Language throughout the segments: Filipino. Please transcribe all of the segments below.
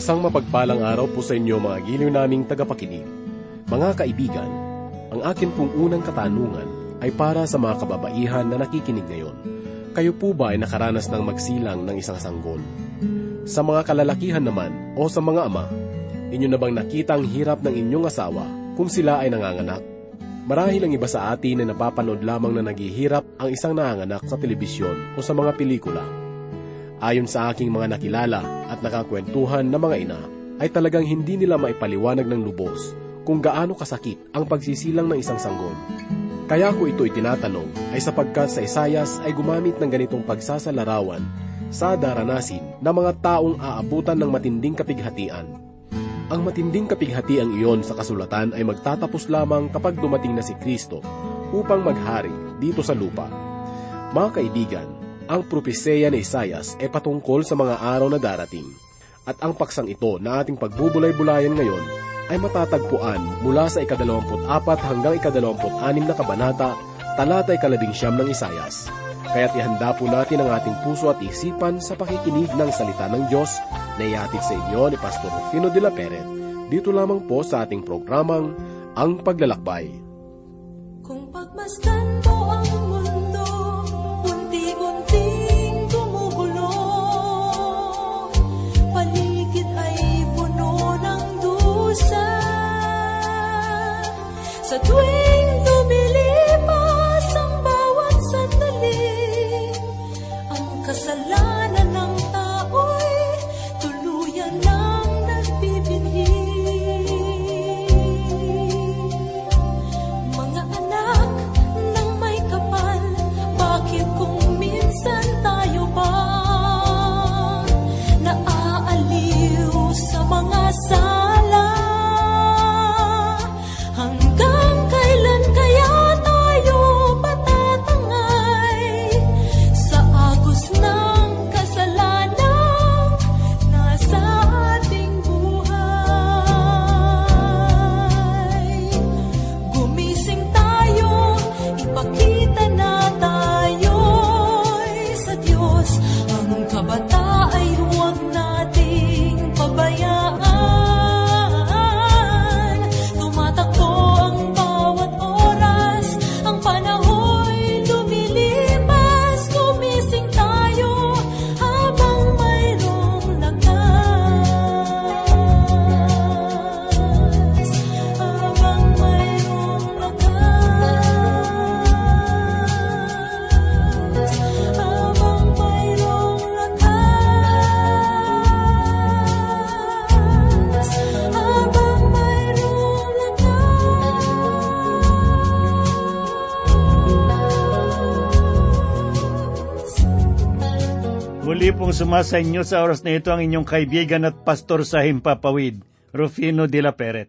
Isang mapagpalang araw po sa inyo mga giliw naming tagapakinig. Mga kaibigan, ang akin pong unang katanungan ay para sa mga kababaihan na nakikinig ngayon. Kayo po ba ay nakaranas ng magsilang ng isang sanggol? Sa mga kalalakihan naman o sa mga ama, inyo na bang nakita ang hirap ng inyong asawa kung sila ay nanganganak? Marahil ang iba sa atin na napapanood lamang na naghihirap ang isang nanganganak sa telebisyon o sa mga pelikula. Ayon sa aking mga nakilala at nakakwentuhan na mga ina, ay talagang hindi nila maipaliwanag ng lubos kung gaano kasakit ang pagsisilang ng isang sanggol. Kaya ko ito itinatanong ay sapagkat sa Isayas ay gumamit ng ganitong pagsasalarawan sa daranasin ng mga taong aabutan ng matinding kapighatian. Ang matinding kapighatiang iyon sa kasulatan ay magtatapos lamang kapag dumating na si Kristo upang maghari dito sa lupa. Mga kaibigan, ang propeseya ni Isayas ay patungkol sa mga araw na darating. At ang paksang ito na ating pagbubulay-bulayan ngayon ay matatagpuan mula sa ikadalawamput apat hanggang ikadalawamput anim na kabanata, talata ikalabing siyam ng Isayas. Kaya't ihanda po natin ang ating puso at isipan sa pakikinig ng salita ng Diyos na ihatid sa inyo ni Pastor Rufino de la Peret. Dito lamang po sa ating programang Ang Paglalakbay. Kung pagmasdan sumasa inyo sa oras na ito ang inyong kaibigan at pastor sa Himpapawid, Rufino de la Peret.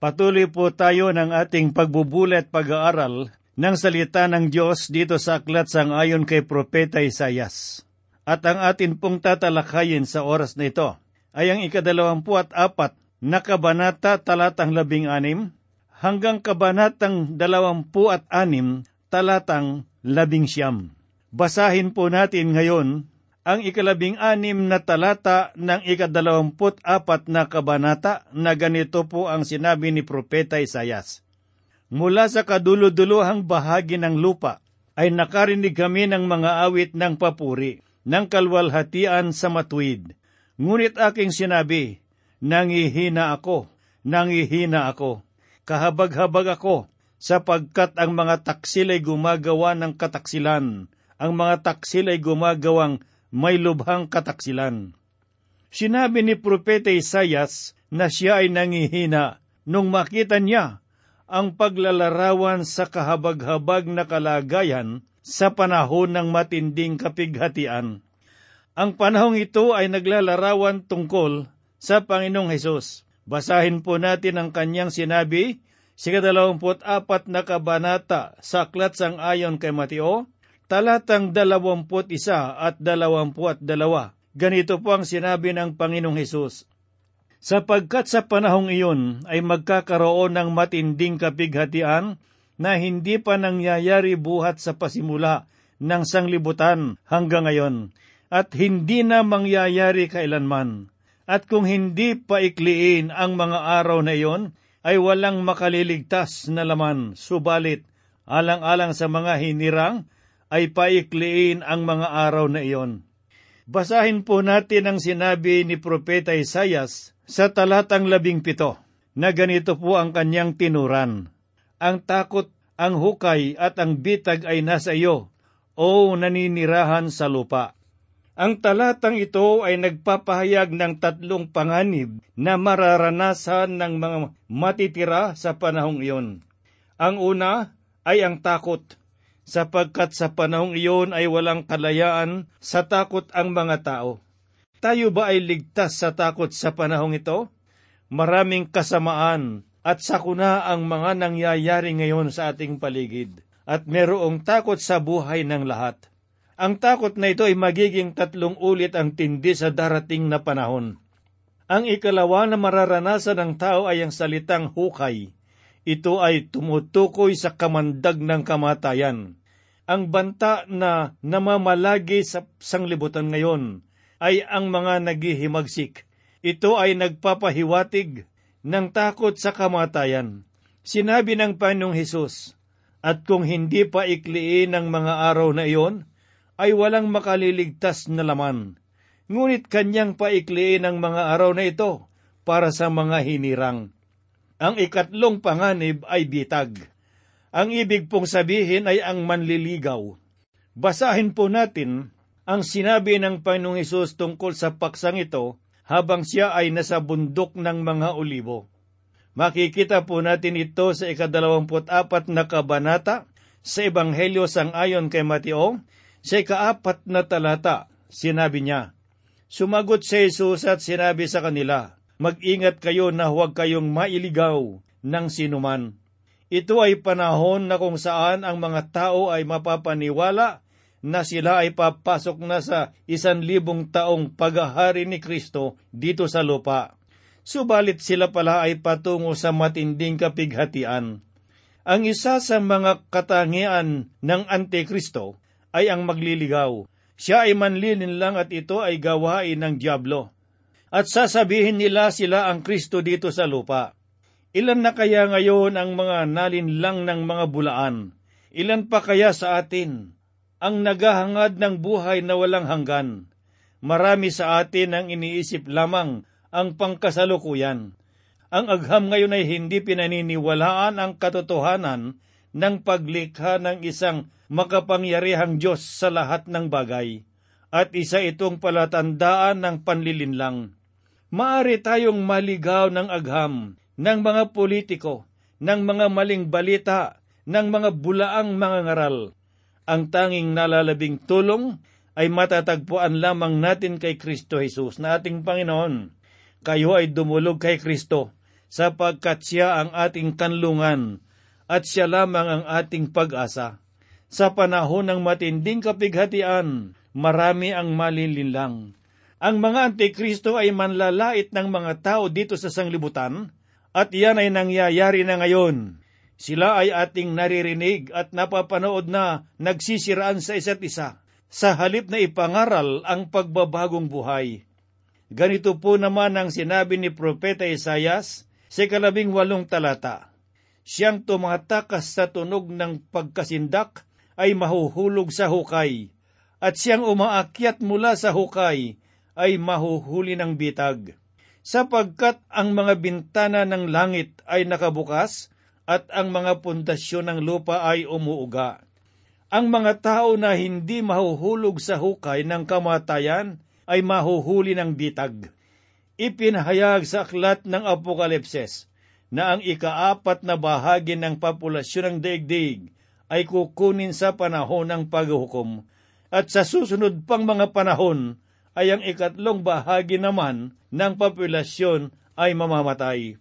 Patuloy po tayo ng ating pagbubula at pag-aaral ng salita ng Diyos dito sa aklat sang ayon kay Propeta Isayas. At ang atin pong tatalakayin sa oras na ito ay ang ikadalawampu at apat na kabanata talatang labing anim hanggang kabanatang dalawampu at anim talatang labing siyam. Basahin po natin ngayon ang ikalabing anim na talata ng ikadalawamput apat na kabanata na ganito po ang sinabi ni Propeta Isayas. Mula sa kaduluduluhang bahagi ng lupa ay nakarinig kami ng mga awit ng papuri, ng kalwalhatian sa matuwid. Ngunit aking sinabi, nangihina ako, nangihina ako, kahabag-habag ako, sapagkat ang mga taksil ay gumagawa ng kataksilan, ang mga taksil ay gumagawang may lubhang kataksilan. Sinabi ni Propeta Isayas na siya ay nangihina nung makita niya ang paglalarawan sa kahabag-habag na kalagayan sa panahon ng matinding kapighatian. Ang panahong ito ay naglalarawan tungkol sa Panginoong Hesus. Basahin po natin ang kanyang sinabi sa kadalawamput apat na kabanata sa aklat sang ayon kay Mateo, talatang dalawamput isa at dalawampu at dalawa. Ganito po ang sinabi ng Panginoong Hesus. Sapagkat sa panahong iyon ay magkakaroon ng matinding kapighatian na hindi pa nangyayari buhat sa pasimula ng sanglibutan hanggang ngayon at hindi na mangyayari kailanman. At kung hindi paikliin ang mga araw na iyon, ay walang makaliligtas na laman, subalit alang-alang sa mga hinirang, ay paikliin ang mga araw na iyon. Basahin po natin ang sinabi ni Propeta Isayas sa talatang labing pito, na ganito po ang kanyang tinuran. Ang takot, ang hukay at ang bitag ay nasa iyo, o naninirahan sa lupa. Ang talatang ito ay nagpapahayag ng tatlong panganib na mararanasan ng mga matitira sa panahong iyon. Ang una ay ang takot, sapagkat sa panahong iyon ay walang kalayaan sa takot ang mga tao. Tayo ba ay ligtas sa takot sa panahong ito? Maraming kasamaan at sakuna ang mga nangyayari ngayon sa ating paligid, at merong takot sa buhay ng lahat. Ang takot na ito ay magiging tatlong ulit ang tindi sa darating na panahon. Ang ikalawa na mararanasan ng tao ay ang salitang hukay. Ito ay tumutukoy sa kamandag ng kamatayan. Ang banta na namamalagi sa sanglibutan ngayon ay ang mga naghihimagsik. Ito ay nagpapahiwatig ng takot sa kamatayan. Sinabi ng Panginoong Hesus, At kung hindi pa ikliin ng mga araw na iyon, ay walang makaliligtas na laman. Ngunit kanyang paikliin ang mga araw na ito para sa mga hinirang. Ang ikatlong panganib ay bitag. Ang ibig pong sabihin ay ang manliligaw. Basahin po natin ang sinabi ng Panginoong Hesus tungkol sa paksang ito habang siya ay nasa bundok ng mga olibo. Makikita po natin ito sa ikadalawamput apat na kabanata sa Ebanghelyo sang ayon kay Mateo, sa ikaapat na talata, sinabi niya, Sumagot si Jesus at sinabi sa kanila, Mag-ingat kayo na huwag kayong mailigaw ng sinuman. Ito ay panahon na kung saan ang mga tao ay mapapaniwala na sila ay papasok na sa isan libong taong paghahari ni Kristo dito sa lupa. Subalit sila pala ay patungo sa matinding kapighatian. Ang isa sa mga katangian ng Antikristo ay ang magliligaw. Siya ay manlilin lang at ito ay gawain ng Diablo. At sasabihin nila sila ang Kristo dito sa lupa. Ilan na kaya ngayon ang mga nalinlang ng mga bulaan? Ilan pa kaya sa atin ang naghahangad ng buhay na walang hanggan? Marami sa atin ang iniisip lamang ang pangkasalukuyan. Ang agham ngayon ay hindi pinaniniwalaan ang katotohanan ng paglikha ng isang makapangyarihang Diyos sa lahat ng bagay, at isa itong palatandaan ng panlilinlang. Maari tayong maligaw ng agham ng mga politiko, ng mga maling balita, ng mga bulaang mga ngaral. Ang tanging nalalabing tulong ay matatagpuan lamang natin kay Kristo Jesus na ating Panginoon. Kayo ay dumulog kay Kristo sapagkat siya ang ating kanlungan at siya lamang ang ating pag-asa. Sa panahon ng matinding kapighatian, marami ang malilinlang. Ang mga antikristo ay manlalait ng mga tao dito sa sanglibutan, at iyan ay nangyayari na ngayon. Sila ay ating naririnig at napapanood na nagsisiraan sa isa't isa, sa halip na ipangaral ang pagbabagong buhay. Ganito po naman ang sinabi ni Propeta Isayas sa kalabing walong talata. Siyang tumatakas sa tunog ng pagkasindak ay mahuhulog sa hukay, at siyang umaakyat mula sa hukay ay mahuhuli ng bitag. Sapagkat ang mga bintana ng langit ay nakabukas at ang mga pundasyon ng lupa ay umuuga. Ang mga tao na hindi mahuhulog sa hukay ng kamatayan ay mahuhuli ng bitag. Ipinahayag sa aklat ng Apokalipses na ang ikaapat na bahagi ng populasyon ng daigdig ay kukunin sa panahon ng paghuhukom at sa susunod pang mga panahon ay ang ikatlong bahagi naman ng populasyon ay mamamatay.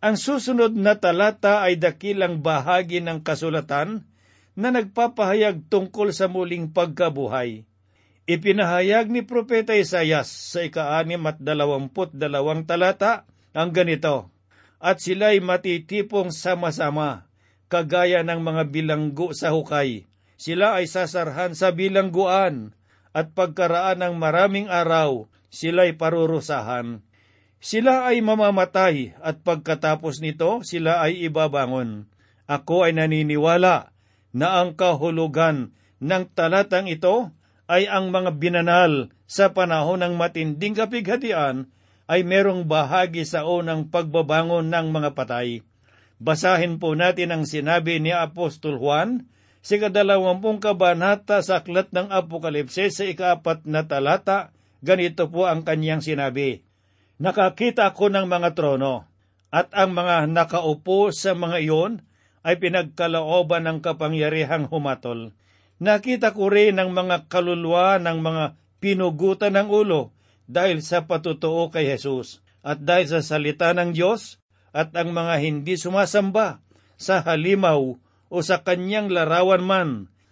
Ang susunod na talata ay dakilang bahagi ng kasulatan na nagpapahayag tungkol sa muling pagkabuhay. Ipinahayag ni Propeta Isayas sa ika-anim at dalawamput dalawang talata ang ganito, At sila'y matitipong sama-sama, kagaya ng mga bilanggo sa hukay. Sila ay sasarhan sa bilangguan, at pagkaraan ng maraming araw, sila'y parurusahan. Sila ay mamamatay at pagkatapos nito sila ay ibabangon. Ako ay naniniwala na ang kahulugan ng talatang ito ay ang mga binanal sa panahon ng matinding kapighatian ay merong bahagi sa unang pagbabangon ng mga patay. Basahin po natin ang sinabi ni Apostol Juan sa kadalawampung kabanata sa aklat ng Apokalipse sa ikaapat na talata, ganito po ang kanyang sinabi. Nakakita ko ng mga trono, at ang mga nakaupo sa mga iyon ay pinagkalooban ng kapangyarihang humatol. Nakita ko rin ang mga kaluluwa ng mga pinugutan ng ulo dahil sa patutuo kay Jesus at dahil sa salita ng Diyos at ang mga hindi sumasamba sa halimaw o sa kanyang larawan man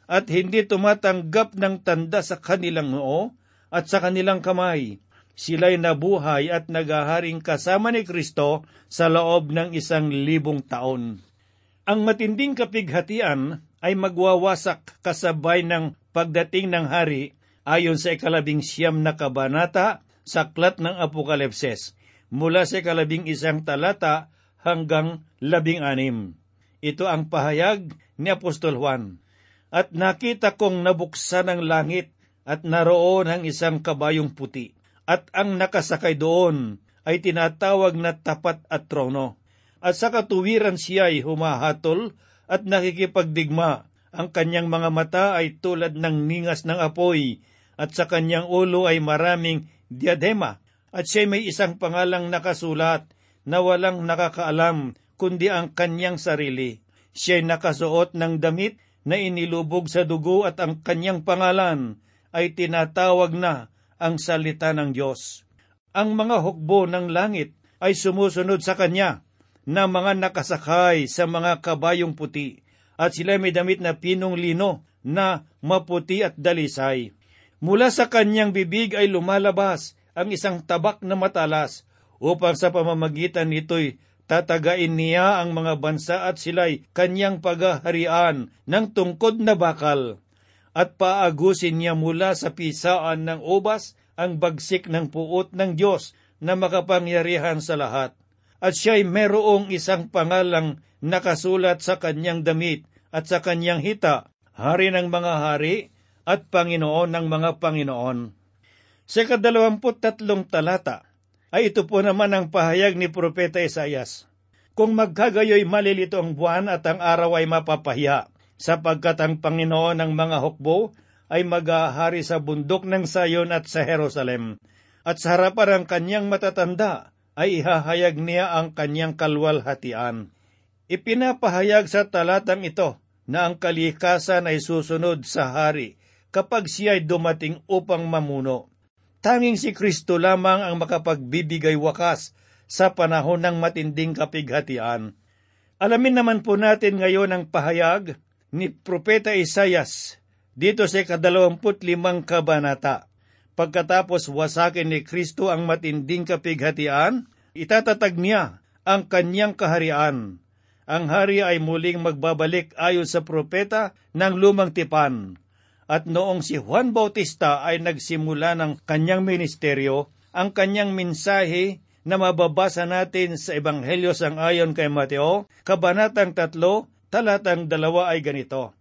at hindi tumatanggap ng tanda sa kanilang noo at sa kanilang kamay. Sila'y nabuhay at nagaharing kasama ni Kristo sa loob ng isang libong taon. Ang matinding kapighatian ay magwawasak kasabay ng pagdating ng hari ayon sa ikalabing siyam na kabanata sa aklat ng Apokalipses mula sa ikalabing isang talata hanggang labing anim. Ito ang pahayag ni Apostol Juan. At nakita kong nabuksan ang langit at naroon ang isang kabayong puti. At ang nakasakay doon ay tinatawag na tapat at trono at sa katuwiran siya ay humahatol at nakikipagdigma. Ang kanyang mga mata ay tulad ng ningas ng apoy, at sa kanyang ulo ay maraming diadema, at siya may isang pangalang nakasulat na walang nakakaalam kundi ang kanyang sarili. Siya'y nakasuot ng damit na inilubog sa dugo at ang kanyang pangalan ay tinatawag na ang salita ng Diyos. Ang mga hukbo ng langit ay sumusunod sa kanya na mga nakasakay sa mga kabayong puti, at sila may damit na pinong lino na maputi at dalisay. Mula sa kanyang bibig ay lumalabas ang isang tabak na matalas, upang sa pamamagitan nito'y tatagain niya ang mga bansa at sila'y kanyang paghaharian ng tungkod na bakal, at paagusin niya mula sa pisaan ng ubas ang bagsik ng puot ng Diyos na makapangyarihan sa lahat at siya'y merong isang pangalang nakasulat sa kanyang damit at sa kanyang hita, hari ng mga hari at Panginoon ng mga Panginoon. Sa kadalawamput tatlong talata, ay ito po naman ang pahayag ni Propeta Isayas. Kung magkagayoy malilito ang buwan at ang araw ay mapapahiya, sapagkat ang Panginoon ng mga hukbo ay magahari sa bundok ng Sayon at sa Jerusalem, at sa harapan ng kanyang matatanda ay ihahayag niya ang kanyang kalwalhatian. Ipinapahayag sa talatang ito na ang kalikasan ay susunod sa hari kapag siya ay dumating upang mamuno. Tanging si Kristo lamang ang makapagbibigay wakas sa panahon ng matinding kapighatian. Alamin naman po natin ngayon ang pahayag ni Propeta Isayas dito sa kadalawamput limang kabanata. Pagkatapos wasakin ni Kristo ang matinding kapighatian, itatatag niya ang kanyang kaharian. Ang hari ay muling magbabalik ayon sa propeta ng lumang tipan. At noong si Juan Bautista ay nagsimula ng kanyang ministeryo, ang kanyang mensahe na mababasa natin sa Ebanghelyo sang ayon kay Mateo, Kabanatang 3, talatang 2 ay ganito.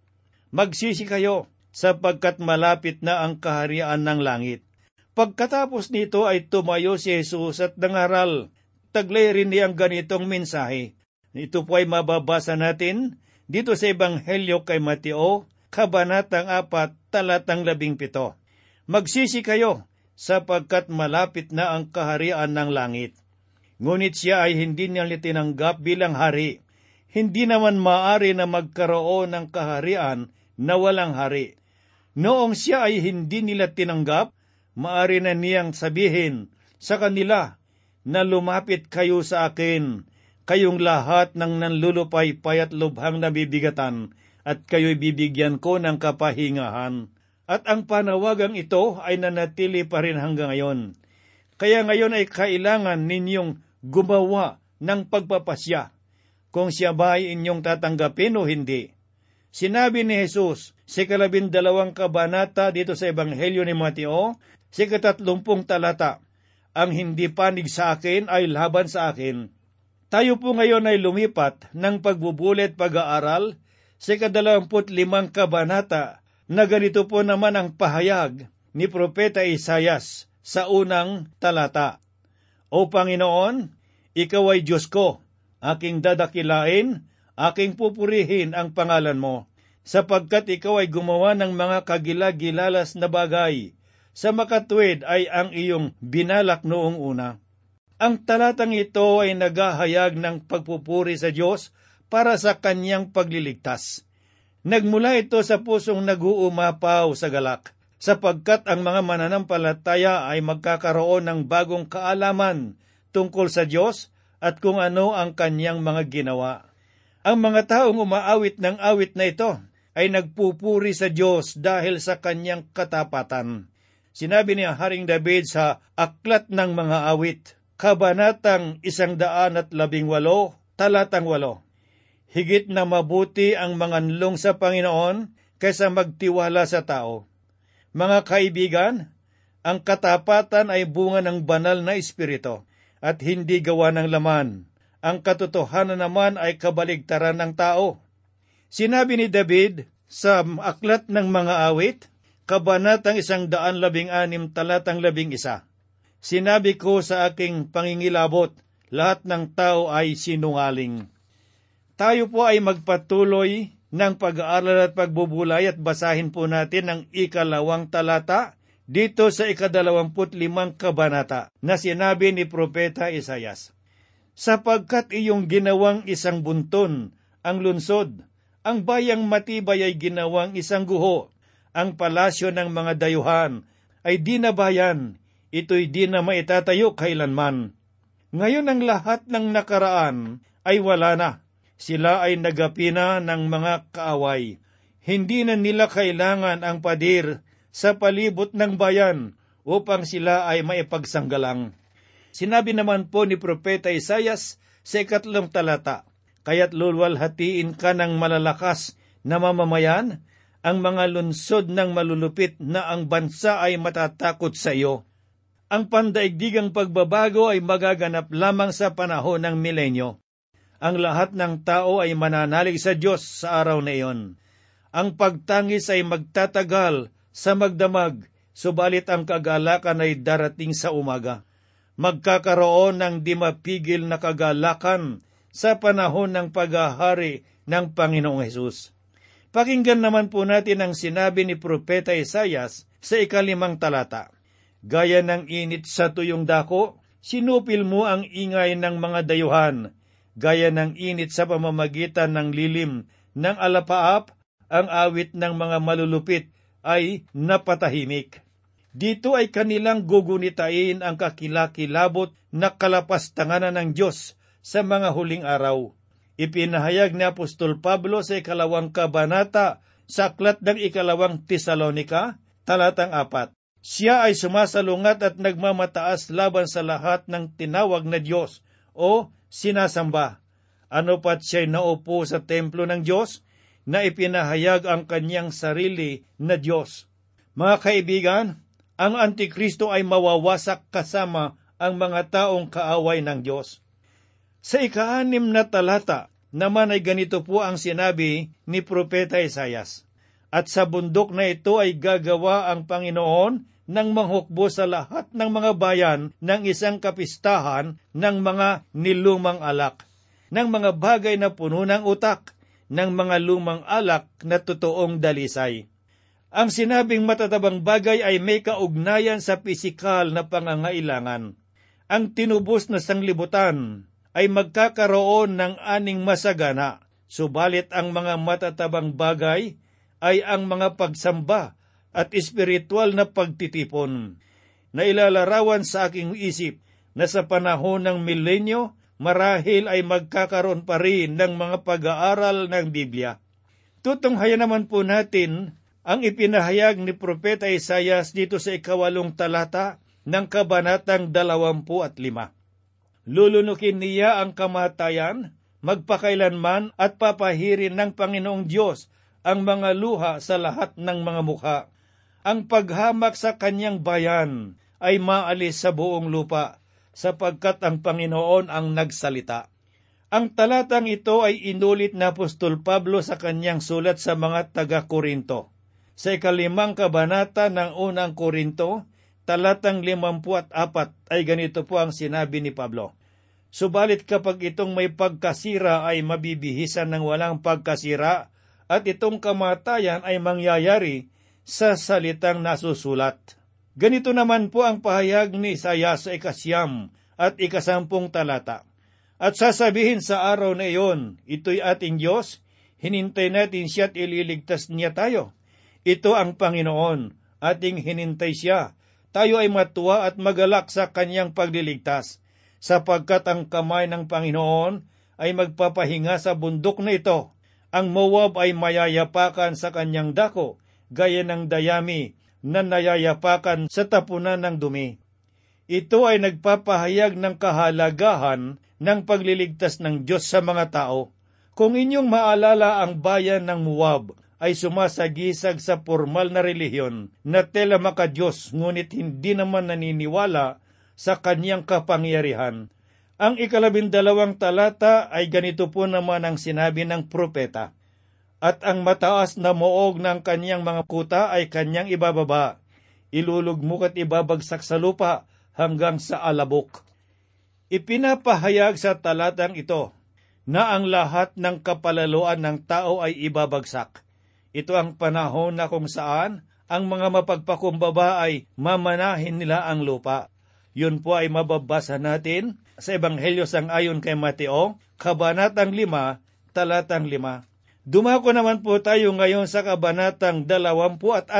Magsisi kayo, sapagkat malapit na ang kaharian ng langit. Pagkatapos nito ay tumayo si Jesus at nangaral. Taglay rin niyang ganitong mensahe. Ito po ay mababasa natin dito sa Ebanghelyo kay Mateo, Kabanatang 4, talatang 17. Magsisi kayo, sapagkat malapit na ang kaharian ng langit. Ngunit siya ay hindi niya tinanggap bilang hari. Hindi naman maari na magkaroon ng kaharian na walang hari. Noong siya ay hindi nila tinanggap, maari na niyang sabihin sa kanila na lumapit kayo sa akin, kayong lahat ng nanlulupay-pay at lubhang nabibigatan, at kayo'y bibigyan ko ng kapahingahan. At ang panawagang ito ay nanatili pa rin hanggang ngayon. Kaya ngayon ay kailangan ninyong gumawa ng pagpapasya kung siya ba ay inyong tatanggapin o hindi. Sinabi ni Jesus sa kalabindalawang kabanata dito sa Ebanghelyo ni Mateo, sa katatlumpong talata, ang hindi panig sa akin ay laban sa akin. Tayo po ngayon ay lumipat ng pagbubulit pag-aaral sa kadalawamput limang kabanata na ganito po naman ang pahayag ni Propeta Isayas sa unang talata. O Panginoon, Ikaw ay Diyos ko, aking dadakilain, aking pupurihin ang pangalan mo, sapagkat Ikaw ay gumawa ng mga kagilagilalas na bagay, sa makatwid ay ang iyong binalak noong una. Ang talatang ito ay naghahayag ng pagpupuri sa Diyos para sa kanyang pagliligtas. Nagmula ito sa pusong naguumapaw sa galak, sapagkat ang mga mananampalataya ay magkakaroon ng bagong kaalaman tungkol sa Diyos at kung ano ang kanyang mga ginawa. Ang mga taong umaawit ng awit na ito ay nagpupuri sa Diyos dahil sa kanyang katapatan. Sinabi ni Haring David sa Aklat ng Mga Awit, Kabanatang isang daan at labing walo, talatang walo. Higit na mabuti ang manganlong sa Panginoon kaysa magtiwala sa tao. Mga kaibigan, ang katapatan ay bunga ng banal na espiritu at hindi gawa ng laman. Ang katotohanan naman ay kabaligtaran ng tao. Sinabi ni David sa Aklat ng Mga Awit, Kabanatang isang daan labing anim talatang labing isa. Sinabi ko sa aking pangingilabot, lahat ng tao ay sinungaling. Tayo po ay magpatuloy ng pag-aaral at pagbubulay at basahin po natin ang ikalawang talata dito sa ikadalawamput limang kabanata na sinabi ni Propeta Isayas. Sapagkat iyong ginawang isang bunton ang lunsod, ang bayang matibay ay ginawang isang guho, ang palasyo ng mga dayuhan ay di na bayan, ito'y di na maitatayo kailanman. Ngayon ang lahat ng nakaraan ay wala na. Sila ay nagapina ng mga kaaway. Hindi na nila kailangan ang padir sa palibot ng bayan upang sila ay maipagsanggalang. Sinabi naman po ni Propeta Isayas sa ikatlong talata, Kaya't lulwalhatiin ka ng malalakas na mamamayan ang mga lunsod ng malulupit na ang bansa ay matatakot sa iyo. Ang pandaigdigang pagbabago ay magaganap lamang sa panahon ng milenyo. Ang lahat ng tao ay mananalig sa Diyos sa araw na iyon. Ang pagtangis ay magtatagal sa magdamag, subalit ang kagalakan ay darating sa umaga. Magkakaroon ng di mapigil na kagalakan sa panahon ng paghahari ng Panginoong Hesus. Pakinggan naman po natin ang sinabi ni Propeta Isayas sa ikalimang talata. Gaya ng init sa tuyong dako, sinupil mo ang ingay ng mga dayuhan. Gaya ng init sa pamamagitan ng lilim ng alapaap, ang awit ng mga malulupit ay napatahimik. Dito ay kanilang gugunitain ang kakilakilabot na kalapastanganan ng Diyos sa mga huling araw. Ipinahayag ni Apostol Pablo sa ikalawang kabanata sa aklat ng ikalawang Tesalonika, talatang apat. Siya ay sumasalungat at nagmamataas laban sa lahat ng tinawag na Diyos o sinasamba. Ano pat siya'y naupo sa templo ng Diyos na ipinahayag ang kanyang sarili na Diyos. Mga kaibigan, ang Antikristo ay mawawasak kasama ang mga taong kaaway ng Diyos. Sa ikaanim na talata naman ay ganito po ang sinabi ni Propeta Isayas. At sa bundok na ito ay gagawa ang Panginoon ng manghukbo sa lahat ng mga bayan ng isang kapistahan ng mga nilumang alak, ng mga bagay na puno ng utak, ng mga lumang alak na totoong dalisay. Ang sinabing matatabang bagay ay may kaugnayan sa pisikal na pangangailangan. Ang tinubos na sanglibutan ay magkakaroon ng aning masagana, subalit ang mga matatabang bagay ay ang mga pagsamba at espiritual na pagtitipon. Nailalarawan sa aking isip na sa panahon ng milenyo, marahil ay magkakaroon pa rin ng mga pag-aaral ng Biblia. Tutunghayan naman po natin ang ipinahayag ni Propeta Isayas dito sa ikawalong talata ng kabanatang dalawampu at lima. Lulunukin niya ang kamatayan, magpakailanman at papahirin ng Panginoong Diyos ang mga luha sa lahat ng mga mukha. Ang paghamak sa kanyang bayan ay maalis sa buong lupa, sapagkat ang Panginoon ang nagsalita. Ang talatang ito ay inulit na Apostol Pablo sa kanyang sulat sa mga taga-Korinto. Sa ikalimang kabanata ng unang Korinto, talatang limampu at apat ay ganito po ang sinabi ni Pablo. Subalit kapag itong may pagkasira ay mabibihisan ng walang pagkasira at itong kamatayan ay mangyayari sa salitang nasusulat. Ganito naman po ang pahayag ni Isaiah sa ikasyam at ikasampung talata. At sasabihin sa araw na iyon, ito'y ating Diyos, hinintay natin siya at ililigtas niya tayo. Ito ang Panginoon, ating hinintay siya. Tayo ay matuwa at magalak sa kanyang pagliligtas, sapagkat ang kamay ng Panginoon ay magpapahinga sa bundok na ito. Ang Moab ay mayayapakan sa kanyang dako, gaya ng dayami na nayayapakan sa tapunan ng dumi. Ito ay nagpapahayag ng kahalagahan ng pagliligtas ng Diyos sa mga tao. Kung inyong maalala ang bayan ng Moab ay sumasagisag sa formal na relihiyon na tela makadiyos ngunit hindi naman naniniwala sa kanyang kapangyarihan. Ang ikalabindalawang talata ay ganito po naman ang sinabi ng propeta. At ang mataas na moog ng kanyang mga kuta ay kanyang ibababa. Ilulugmok at ibabagsak sa lupa hanggang sa alabok. Ipinapahayag sa talatang ito na ang lahat ng kapalaluan ng tao ay ibabagsak. Ito ang panahon na kung saan ang mga mapagpakumbaba ay mamanahin nila ang lupa. Yun po ay mababasa natin sa Ebanghelyo sang ayon kay Mateo, Kabanatang 5, Talatang 5. Dumako naman po tayo ngayon sa Kabanatang 26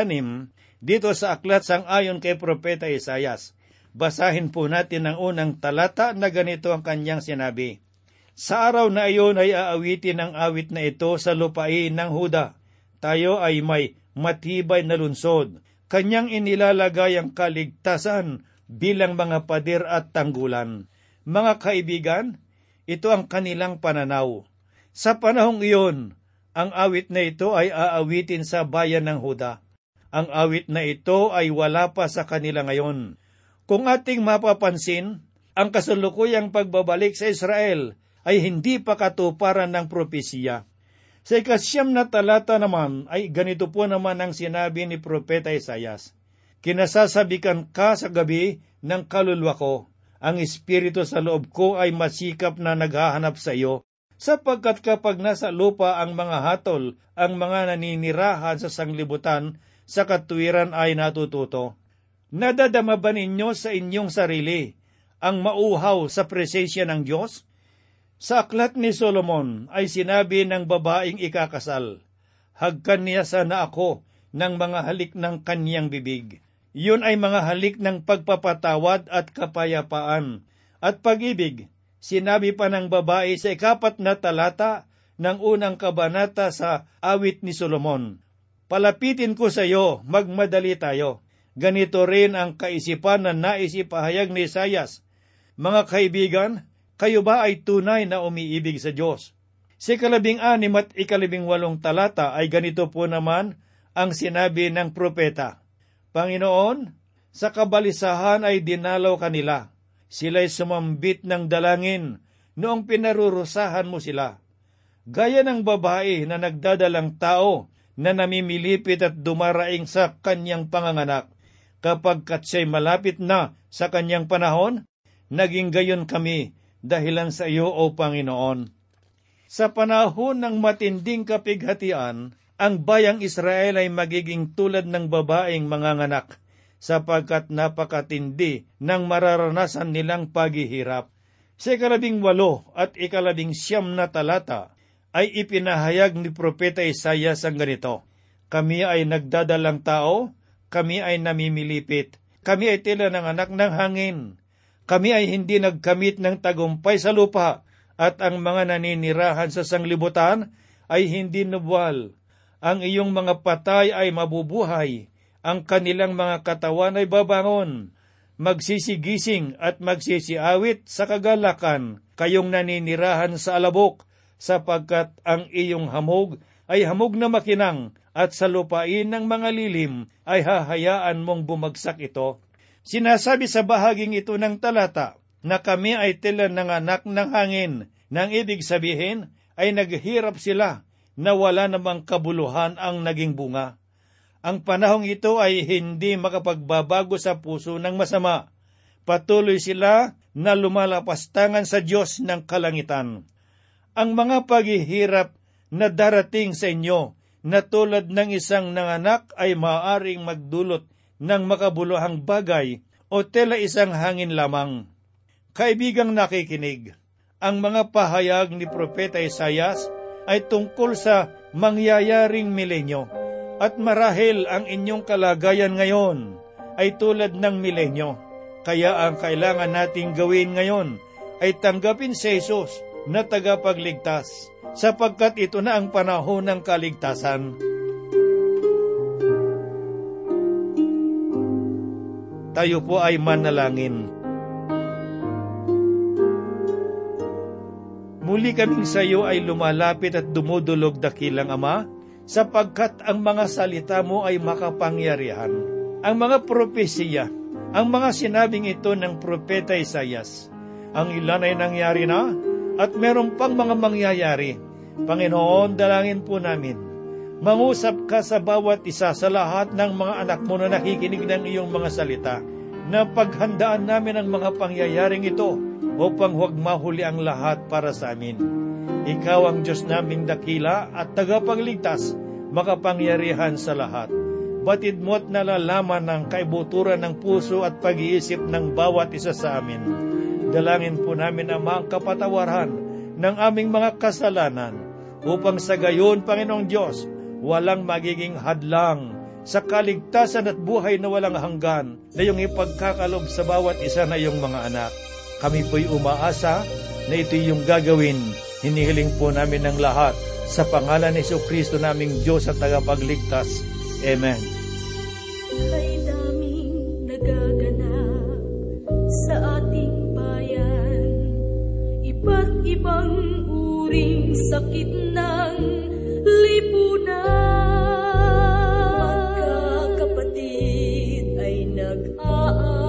dito sa aklat sang ayon kay Propeta Isayas. Basahin po natin ang unang talata na ganito ang kanyang sinabi. Sa araw na iyon ay aawitin ang awit na ito sa lupain ng Huda. Tayo ay may matibay na lunsod. Kanyang inilalagay ang kaligtasan bilang mga pader at tanggulan. Mga kaibigan, ito ang kanilang pananaw. Sa panahong iyon, ang awit na ito ay aawitin sa bayan ng Huda. Ang awit na ito ay wala pa sa kanila ngayon kung ating mapapansin, ang kasalukuyang pagbabalik sa Israel ay hindi pa katuparan ng propesiya. Sa ikasyam na talata naman ay ganito po naman ang sinabi ni Propeta Isayas. Kinasasabikan ka sa gabi ng kaluluwa ko. Ang espiritu sa loob ko ay masikap na naghahanap sa iyo, sapagkat kapag nasa lupa ang mga hatol, ang mga naninirahan sa sanglibutan, sa katuwiran ay natututo. Nadadama ba ninyo sa inyong sarili ang mauhaw sa presensya ng Diyos? Sa aklat ni Solomon ay sinabi ng babaeng ikakasal, Hagkan niya sana ako ng mga halik ng kanyang bibig. Yun ay mga halik ng pagpapatawad at kapayapaan at pag-ibig. Sinabi pa ng babae sa ikapat na talata ng unang kabanata sa awit ni Solomon, Palapitin ko sa iyo, magmadali tayo Ganito rin ang kaisipan na naisipahayag ni Isayas. Mga kaibigan, kayo ba ay tunay na umiibig sa Diyos? Si kalabing anim at ikalabing walong talata ay ganito po naman ang sinabi ng propeta. Panginoon, sa kabalisahan ay dinalaw kanila. Sila'y sumambit ng dalangin noong pinarurusahan mo sila. Gaya ng babae na nagdadalang tao na namimilipit at dumaraing sa kanyang panganganak kapag katsay malapit na sa kanyang panahon, naging gayon kami dahilan sa iyo, O Panginoon. Sa panahon ng matinding kapighatian, ang bayang Israel ay magiging tulad ng babaeng manganganak, sapagkat napakatindi ng mararanasan nilang paghihirap. Sa ikalabing walo at ikalabing siyam na talata ay ipinahayag ni Propeta Isayas ang ganito, Kami ay nagdadalang tao kami ay namimilipit. Kami ay tila ng anak ng hangin. Kami ay hindi nagkamit ng tagumpay sa lupa at ang mga naninirahan sa sanglibutan ay hindi nubwal. Ang iyong mga patay ay mabubuhay. Ang kanilang mga katawan ay babangon. Magsisigising at magsisiawit sa kagalakan kayong naninirahan sa alabok sapagkat ang iyong hamog ay hamog na makinang at sa lupain ng mga lilim ay hahayaan mong bumagsak ito. Sinasabi sa bahaging ito ng talata na kami ay tila ng anak ng hangin, nang ibig sabihin ay naghirap sila na wala namang kabuluhan ang naging bunga. Ang panahong ito ay hindi makapagbabago sa puso ng masama. Patuloy sila na lumalapastangan sa Diyos ng kalangitan. Ang mga paghihirap na darating sa inyo na tulad ng isang nanganak ay maaring magdulot ng makabuluhang bagay o tela isang hangin lamang. Kaibigang nakikinig, ang mga pahayag ni Propeta Isayas ay tungkol sa mangyayaring milenyo at marahil ang inyong kalagayan ngayon ay tulad ng milenyo. Kaya ang kailangan nating gawin ngayon ay tanggapin si Jesus na tagapagligtas sapagkat ito na ang panahon ng kaligtasan. tayo po ay manalangin. Muli kaming sa iyo ay lumalapit at dumudulog dakilang Ama, sapagkat ang mga salita mo ay makapangyarihan. Ang mga propesiya, ang mga sinabing ito ng propeta Isayas, ang ilan ay nangyari na at meron pang mga mangyayari. Panginoon, dalangin po namin Mangusap ka sa bawat isa sa lahat ng mga anak mo na nakikinig ng iyong mga salita, na paghandaan namin ang mga pangyayaring ito upang huwag mahuli ang lahat para sa amin. Ikaw ang Diyos naming dakila at tagapagligtas, makapangyarihan sa lahat. Batid mo at nalalaman ng kaibuturan ng puso at pag-iisip ng bawat isa sa amin. Dalangin po namin ang mga kapatawaran ng aming mga kasalanan upang sa gayon, Panginoong Diyos, walang magiging hadlang sa kaligtasan at buhay na walang hanggan na iyong ipagkakalob sa bawat isa na iyong mga anak. Kami po'y umaasa na ito yung gagawin. Hinihiling po namin ng lahat sa pangalan ni Kristo naming Diyos at tagapagligtas. Amen. Kay daming nagaganap sa ating bayan, iba't ibang uring sakit ng lipunan kapatid ay nag-aaral.